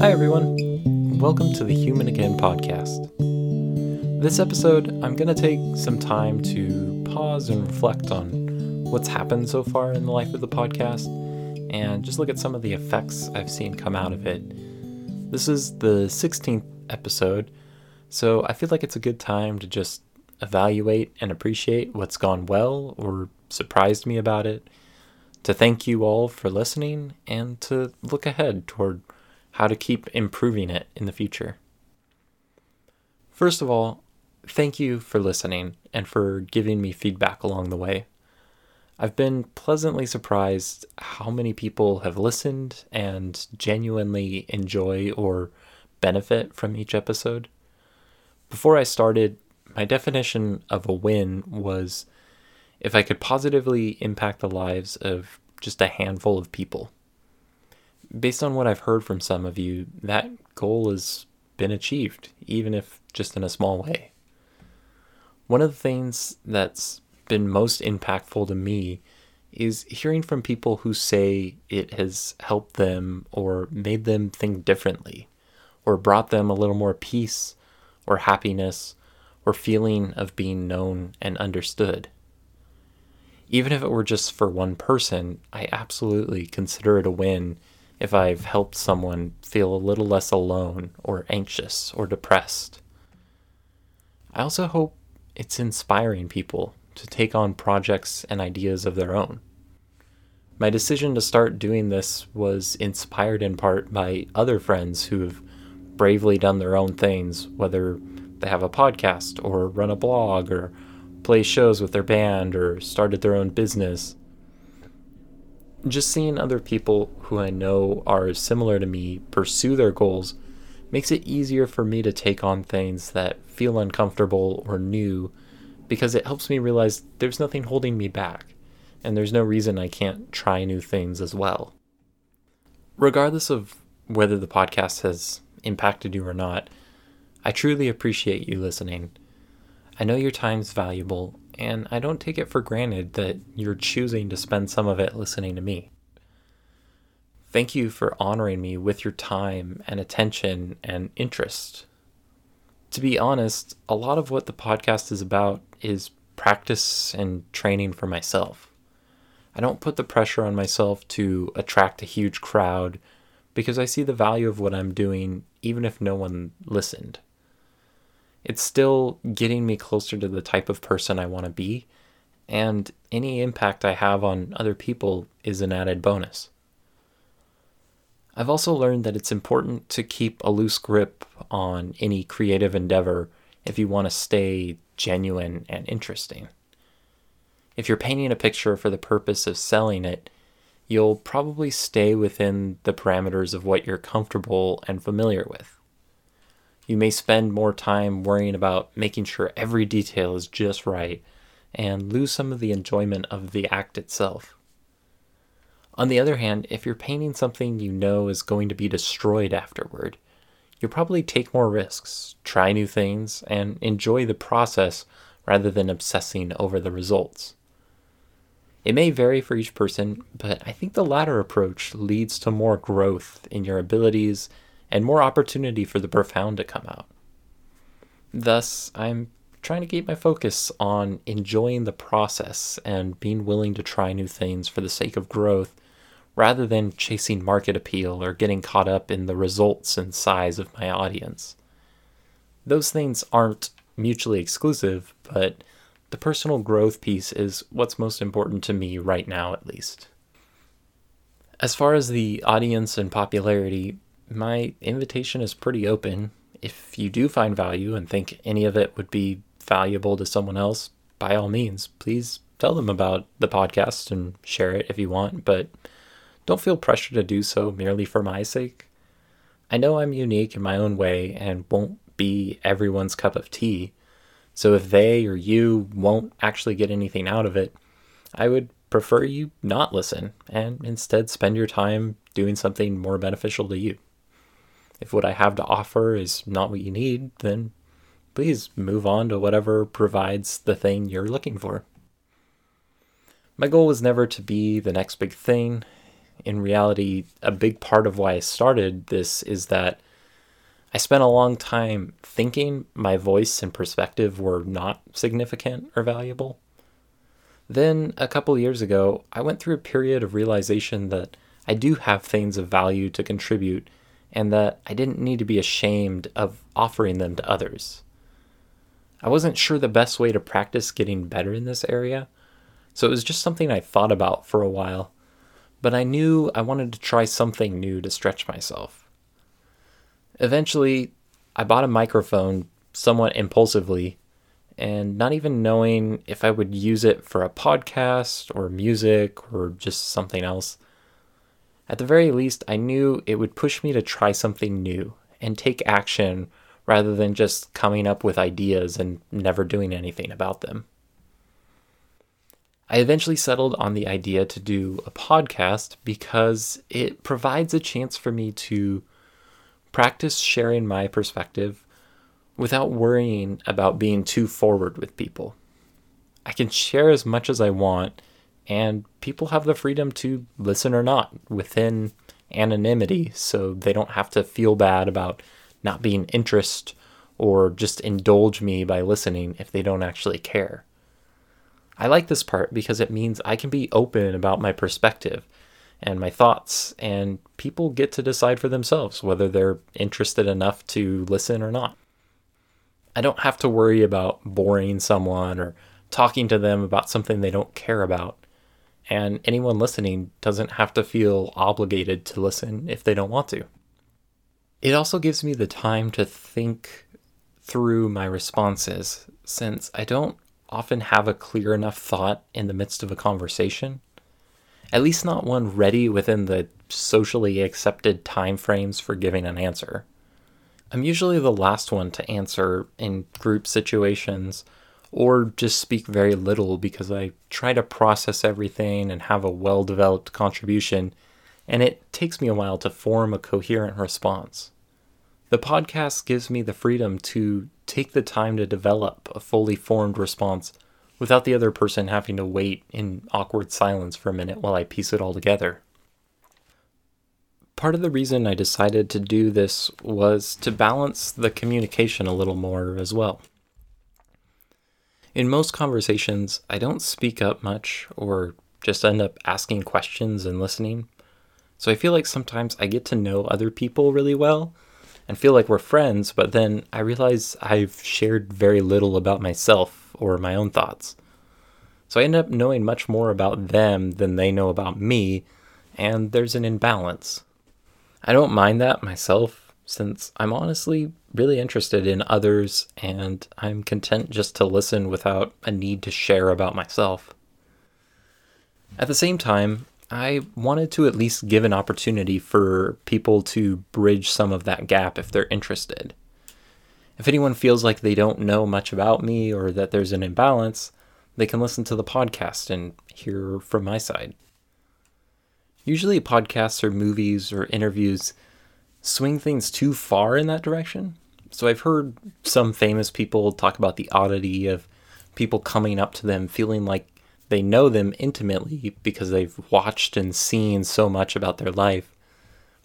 Hi, everyone. Welcome to the Human Again podcast. This episode, I'm going to take some time to pause and reflect on what's happened so far in the life of the podcast and just look at some of the effects I've seen come out of it. This is the 16th episode, so I feel like it's a good time to just evaluate and appreciate what's gone well or surprised me about it, to thank you all for listening, and to look ahead toward how to keep improving it in the future. First of all, thank you for listening and for giving me feedback along the way. I've been pleasantly surprised how many people have listened and genuinely enjoy or benefit from each episode. Before I started, my definition of a win was if I could positively impact the lives of just a handful of people. Based on what I've heard from some of you, that goal has been achieved, even if just in a small way. One of the things that's been most impactful to me is hearing from people who say it has helped them or made them think differently or brought them a little more peace or happiness or feeling of being known and understood. Even if it were just for one person, I absolutely consider it a win if I've helped someone feel a little less alone or anxious or depressed. I also hope it's inspiring people to take on projects and ideas of their own. My decision to start doing this was inspired in part by other friends who have bravely done their own things, whether they have a podcast or run a blog or play shows with their band or started their own business. Just seeing other people who I know are similar to me pursue their goals makes it easier for me to take on things that feel uncomfortable or new because it helps me realize there's nothing holding me back and there's no reason I can't try new things as well. Regardless of whether the podcast has impacted you or not, I truly appreciate you listening. I know your time's valuable, and I don't take it for granted that you're choosing to spend some of it listening to me. Thank you for honoring me with your time and attention and interest. To be honest, a lot of what the podcast is about is practice and training for myself. I don't put the pressure on myself to attract a huge crowd because I see the value of what I'm doing even if no one listened. It's still getting me closer to the type of person I want to be, and any impact I have on other people is an added bonus. I've also learned that it's important to keep a loose grip on any creative endeavor if you want to stay genuine and interesting. If you're painting a picture for the purpose of selling it, you'll probably stay within the parameters of what you're comfortable and familiar with. You may spend more time worrying about making sure every detail is just right and lose some of the enjoyment of the act itself. On the other hand, if you're painting something you know is going to be destroyed afterward, you'll probably take more risks, try new things, and enjoy the process rather than obsessing over the results. It may vary for each person, but I think the latter approach leads to more growth in your abilities and more opportunity for the profound to come out. Thus, I'm trying to keep my focus on enjoying the process and being willing to try new things for the sake of growth rather than chasing market appeal or getting caught up in the results and size of my audience. Those things aren't mutually exclusive, but the personal growth piece is what's most important to me right now, at least. As far as the audience and popularity, my invitation is pretty open. If you do find value and think any of it would be valuable to someone else, by all means, please tell them about the podcast and share it if you want. But don't feel pressure to do so merely for my sake. I know I'm unique in my own way and won't be everyone's cup of tea. So if they or you won't actually get anything out of it, I would prefer you not listen and instead spend your time doing something more beneficial to you. If what I have to offer is not what you need, then please move on to whatever provides the thing you're looking for. My goal was never to be the next big thing. in reality, a big part of why I started this is that I spent a long time thinking my voice and perspective were not significant or valuable. Then, a couple years ago, I went through a period of realization that I do have things of value to contribute and that I didn't need to be ashamed of offering them to others. I wasn't sure the best way to practice getting better in this area, so it was just something I thought about for a while, but I knew I wanted to try something new to stretch myself. Eventually, I bought a microphone somewhat impulsively and not even knowing if I would use it for a podcast or music or just something else. At the very least, I knew it would push me to try something new and take action rather than just coming up with ideas and never doing anything about them. I eventually settled on the idea to do a podcast because it provides a chance for me to practice sharing my perspective without worrying about being too forward with people. I can share as much as I want, and people have the freedom to listen or not within anonymity, so they don't have to feel bad about not being interest or just indulge me by listening if they don't actually care. I like this part because it means I can be open about my perspective and my thoughts, and people get to decide for themselves whether they're interested enough to listen or not. I don't have to worry about boring someone or talking to them about something they don't care about. And anyone listening doesn't have to feel obligated to listen if they don't want to. It also gives me the time to think through my responses since I don't often have a clear enough thought in the midst of a conversation. At least not one ready within the socially accepted time frames for giving an answer. I'm usually the last one to answer in group situations or just speak very little because I try to process everything and have a well developed contribution, and it takes me a while to form a coherent response. The podcast gives me the freedom to take the time to develop a fully formed response without the other person having to wait in awkward silence for a minute while I piece it all together part of the reason I decided to do this was to balance the communication a little more as well. In most conversations, I don't speak up much or just end up asking questions and listening. So I feel like sometimes I get to know other people really well and feel like we're friends, but then I realize I've shared very little about myself or my own thoughts. So I end up knowing much more about them than they know about me, and there's an imbalance. I don't mind that myself, since I'm honestly really interested in others and I'm content just to listen without a need to share about myself. At the same time, I wanted to at least give an opportunity for people to bridge some of that gap if they're interested. If anyone feels like they don't know much about me or that there's an imbalance, they can listen to the podcast and hear from my side. Usually, podcasts or movies or interviews swing things too far in that direction. So, I've heard some famous people talk about the oddity of people coming up to them feeling like they know them intimately because they've watched and seen so much about their life,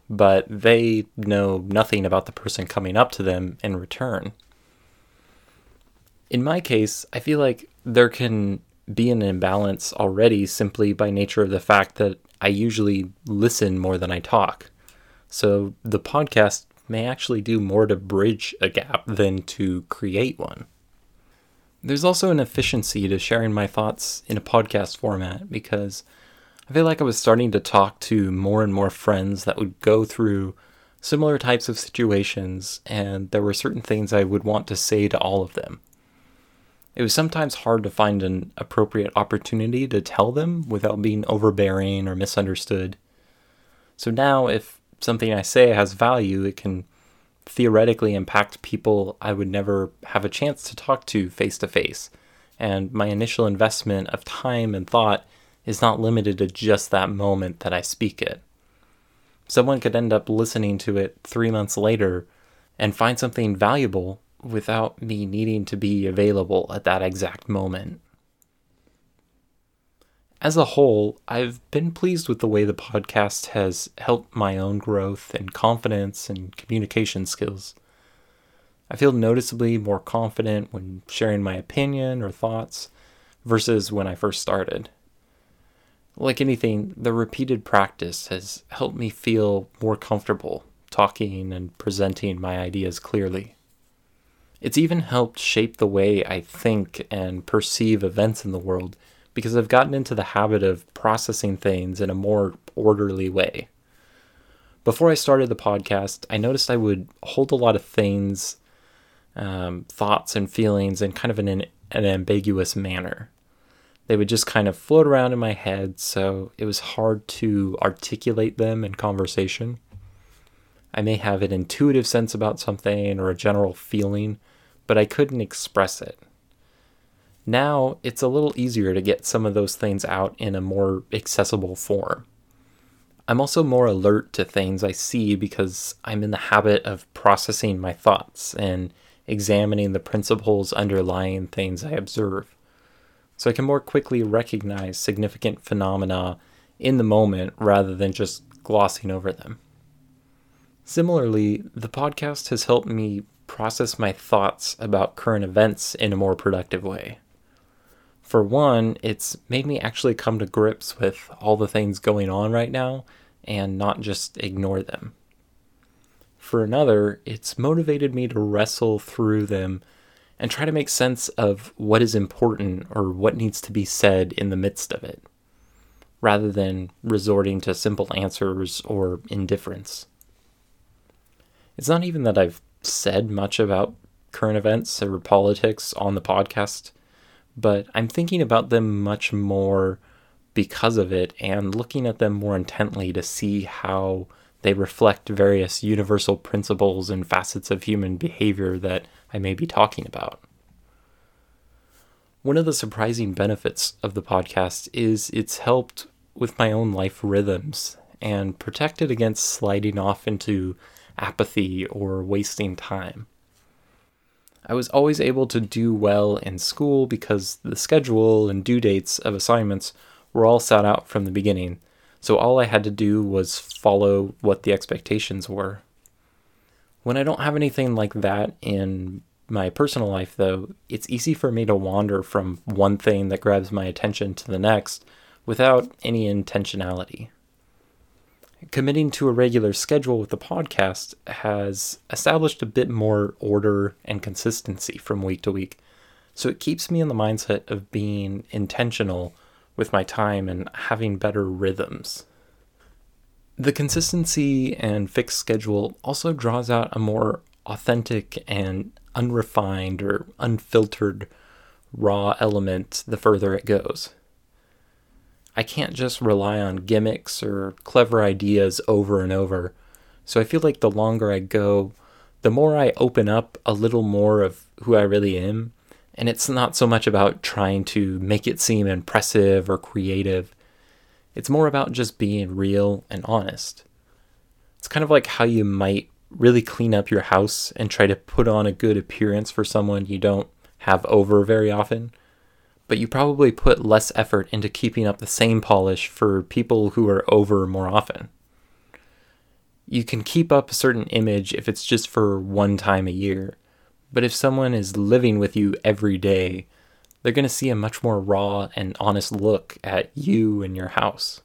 but they know nothing about the person coming up to them in return. In my case, I feel like there can be an imbalance already simply by nature of the fact that I usually listen more than I talk. So the podcast may actually do more to bridge a gap than to create one. There's also an efficiency to sharing my thoughts in a podcast format because I feel like I was starting to talk to more and more friends that would go through similar types of situations, and there were certain things I would want to say to all of them. It was sometimes hard to find an appropriate opportunity to tell them without being overbearing or misunderstood. So now, if something I say has value, it can theoretically impact people I would never have a chance to talk to face to face. And my initial investment of time and thought is not limited to just that moment that I speak it. Someone could end up listening to it three months later and find something valuable without me needing to be available at that exact moment. As a whole, I've been pleased with the way the podcast has helped my own growth and confidence and communication skills. I feel noticeably more confident when sharing my opinion or thoughts versus when I first started. Like anything, the repeated practice has helped me feel more comfortable talking and presenting my ideas clearly. It's even helped shape the way I think and perceive events in the world because I've gotten into the habit of processing things in a more orderly way. Before I started the podcast, I noticed I would hold a lot of things, um, thoughts, and feelings in kind of an, an ambiguous manner they would just kind of float around in my head, so it was hard to articulate them in conversation. I may have an intuitive sense about something or a general feeling, but I couldn't express it. Now it's a little easier to get some of those things out in a more accessible form. I'm also more alert to things I see because I'm in the habit of processing my thoughts and examining the principles underlying things I observe so I can more quickly recognize significant phenomena in the moment rather than just glossing over them. Similarly, the podcast has helped me process my thoughts about current events in a more productive way. For one, it's made me actually come to grips with all the things going on right now and not just ignore them. For another, it's motivated me to wrestle through them and try to make sense of what is important or what needs to be said in the midst of it, rather than resorting to simple answers or indifference. It's not even that I've said much about current events or politics on the podcast, but I'm thinking about them much more because of it and looking at them more intently to see how they reflect various universal principles and facets of human behavior that I may be talking about. One of the surprising benefits of the podcast is it's helped with my own life rhythms and protected against sliding off into apathy or wasting time. I was always able to do well in school because the schedule and due dates of assignments were all set out from the beginning, so all I had to do was follow what the expectations were. When I don't have anything like that in my personal life, though, it's easy for me to wander from one thing that grabs my attention to the next without any intentionality. Committing to a regular schedule with the podcast has established a bit more order and consistency from week to week, so it keeps me in the mindset of being intentional with my time and having better rhythms. The consistency and fixed schedule also draws out a more authentic and unrefined or unfiltered raw element the further it goes. I can't just rely on gimmicks or clever ideas over and over. So I feel like the longer I go, the more I open up a little more of who I really am. And it's not so much about trying to make it seem impressive or creative. It's more about just being real and honest. It's kind of like how you might really clean up your house and try to put on a good appearance for someone you don't have over very often. But you probably put less effort into keeping up the same polish for people who are over more often. You can keep up a certain image if it's just for one time a year. But if someone is living with you every day, they're going to see a much more raw and honest look at you and your house.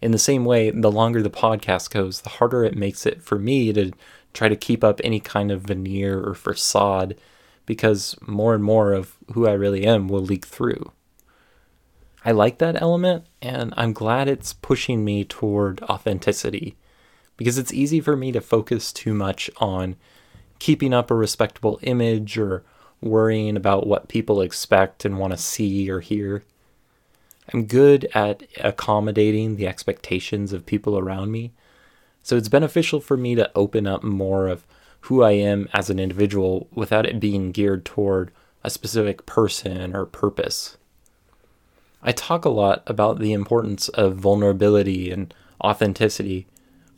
In the same way, the longer the podcast goes, the harder it makes it for me to try to keep up any kind of veneer or facade because more and more of who I really am will leak through. I like that element and I'm glad it's pushing me toward authenticity because it's easy for me to focus too much on keeping up a respectable image or worrying about what people expect and want to see or hear. I'm good at accommodating the expectations of people around me. So it's beneficial for me to open up more of who I am as an individual without it being geared toward a specific person or purpose. I talk a lot about the importance of vulnerability and authenticity,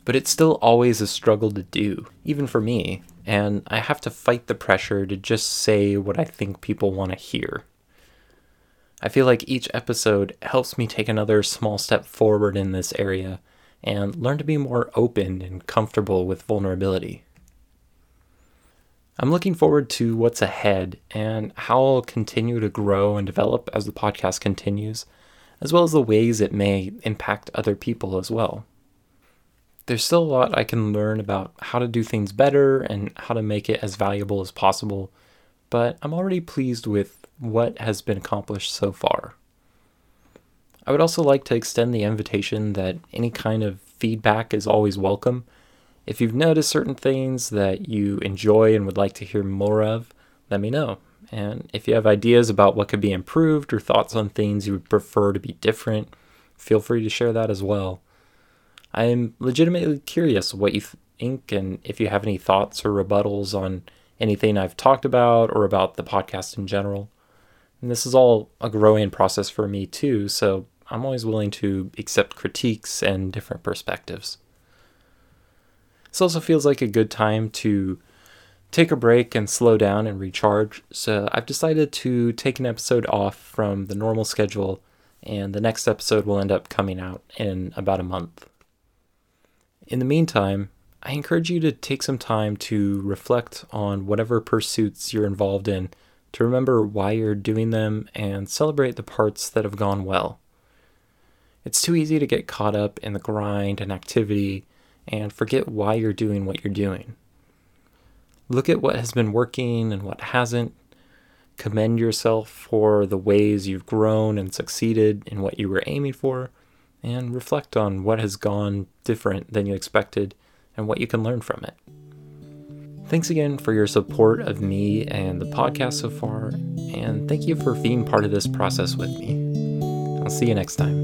but it's still always a struggle to do, even for me, and I have to fight the pressure to just say what I think people want to hear. I feel like each episode helps me take another small step forward in this area and learn to be more open and comfortable with vulnerability. I'm looking forward to what's ahead and how I'll continue to grow and develop as the podcast continues, as well as the ways it may impact other people as well. There's still a lot I can learn about how to do things better and how to make it as valuable as possible, but I'm already pleased with what has been accomplished so far. I would also like to extend the invitation that any kind of feedback is always welcome. If you've noticed certain things that you enjoy and would like to hear more of, let me know. And if you have ideas about what could be improved or thoughts on things you would prefer to be different, feel free to share that as well. I am legitimately curious what you think and if you have any thoughts or rebuttals on anything I've talked about or about the podcast in general. And this is all a growing process for me too, so I'm always willing to accept critiques and different perspectives. This also feels like a good time to take a break and slow down and recharge, so I've decided to take an episode off from the normal schedule, and the next episode will end up coming out in about a month. In the meantime, I encourage you to take some time to reflect on whatever pursuits you're involved in to remember why you're doing them and celebrate the parts that have gone well. It's too easy to get caught up in the grind and activity and forget why you're doing what you're doing. Look at what has been working and what hasn't. Commend yourself for the ways you've grown and succeeded in what you were aiming for, and reflect on what has gone different than you expected and what you can learn from it. Thanks again for your support of me and the podcast so far, and thank you for being part of this process with me. I'll see you next time.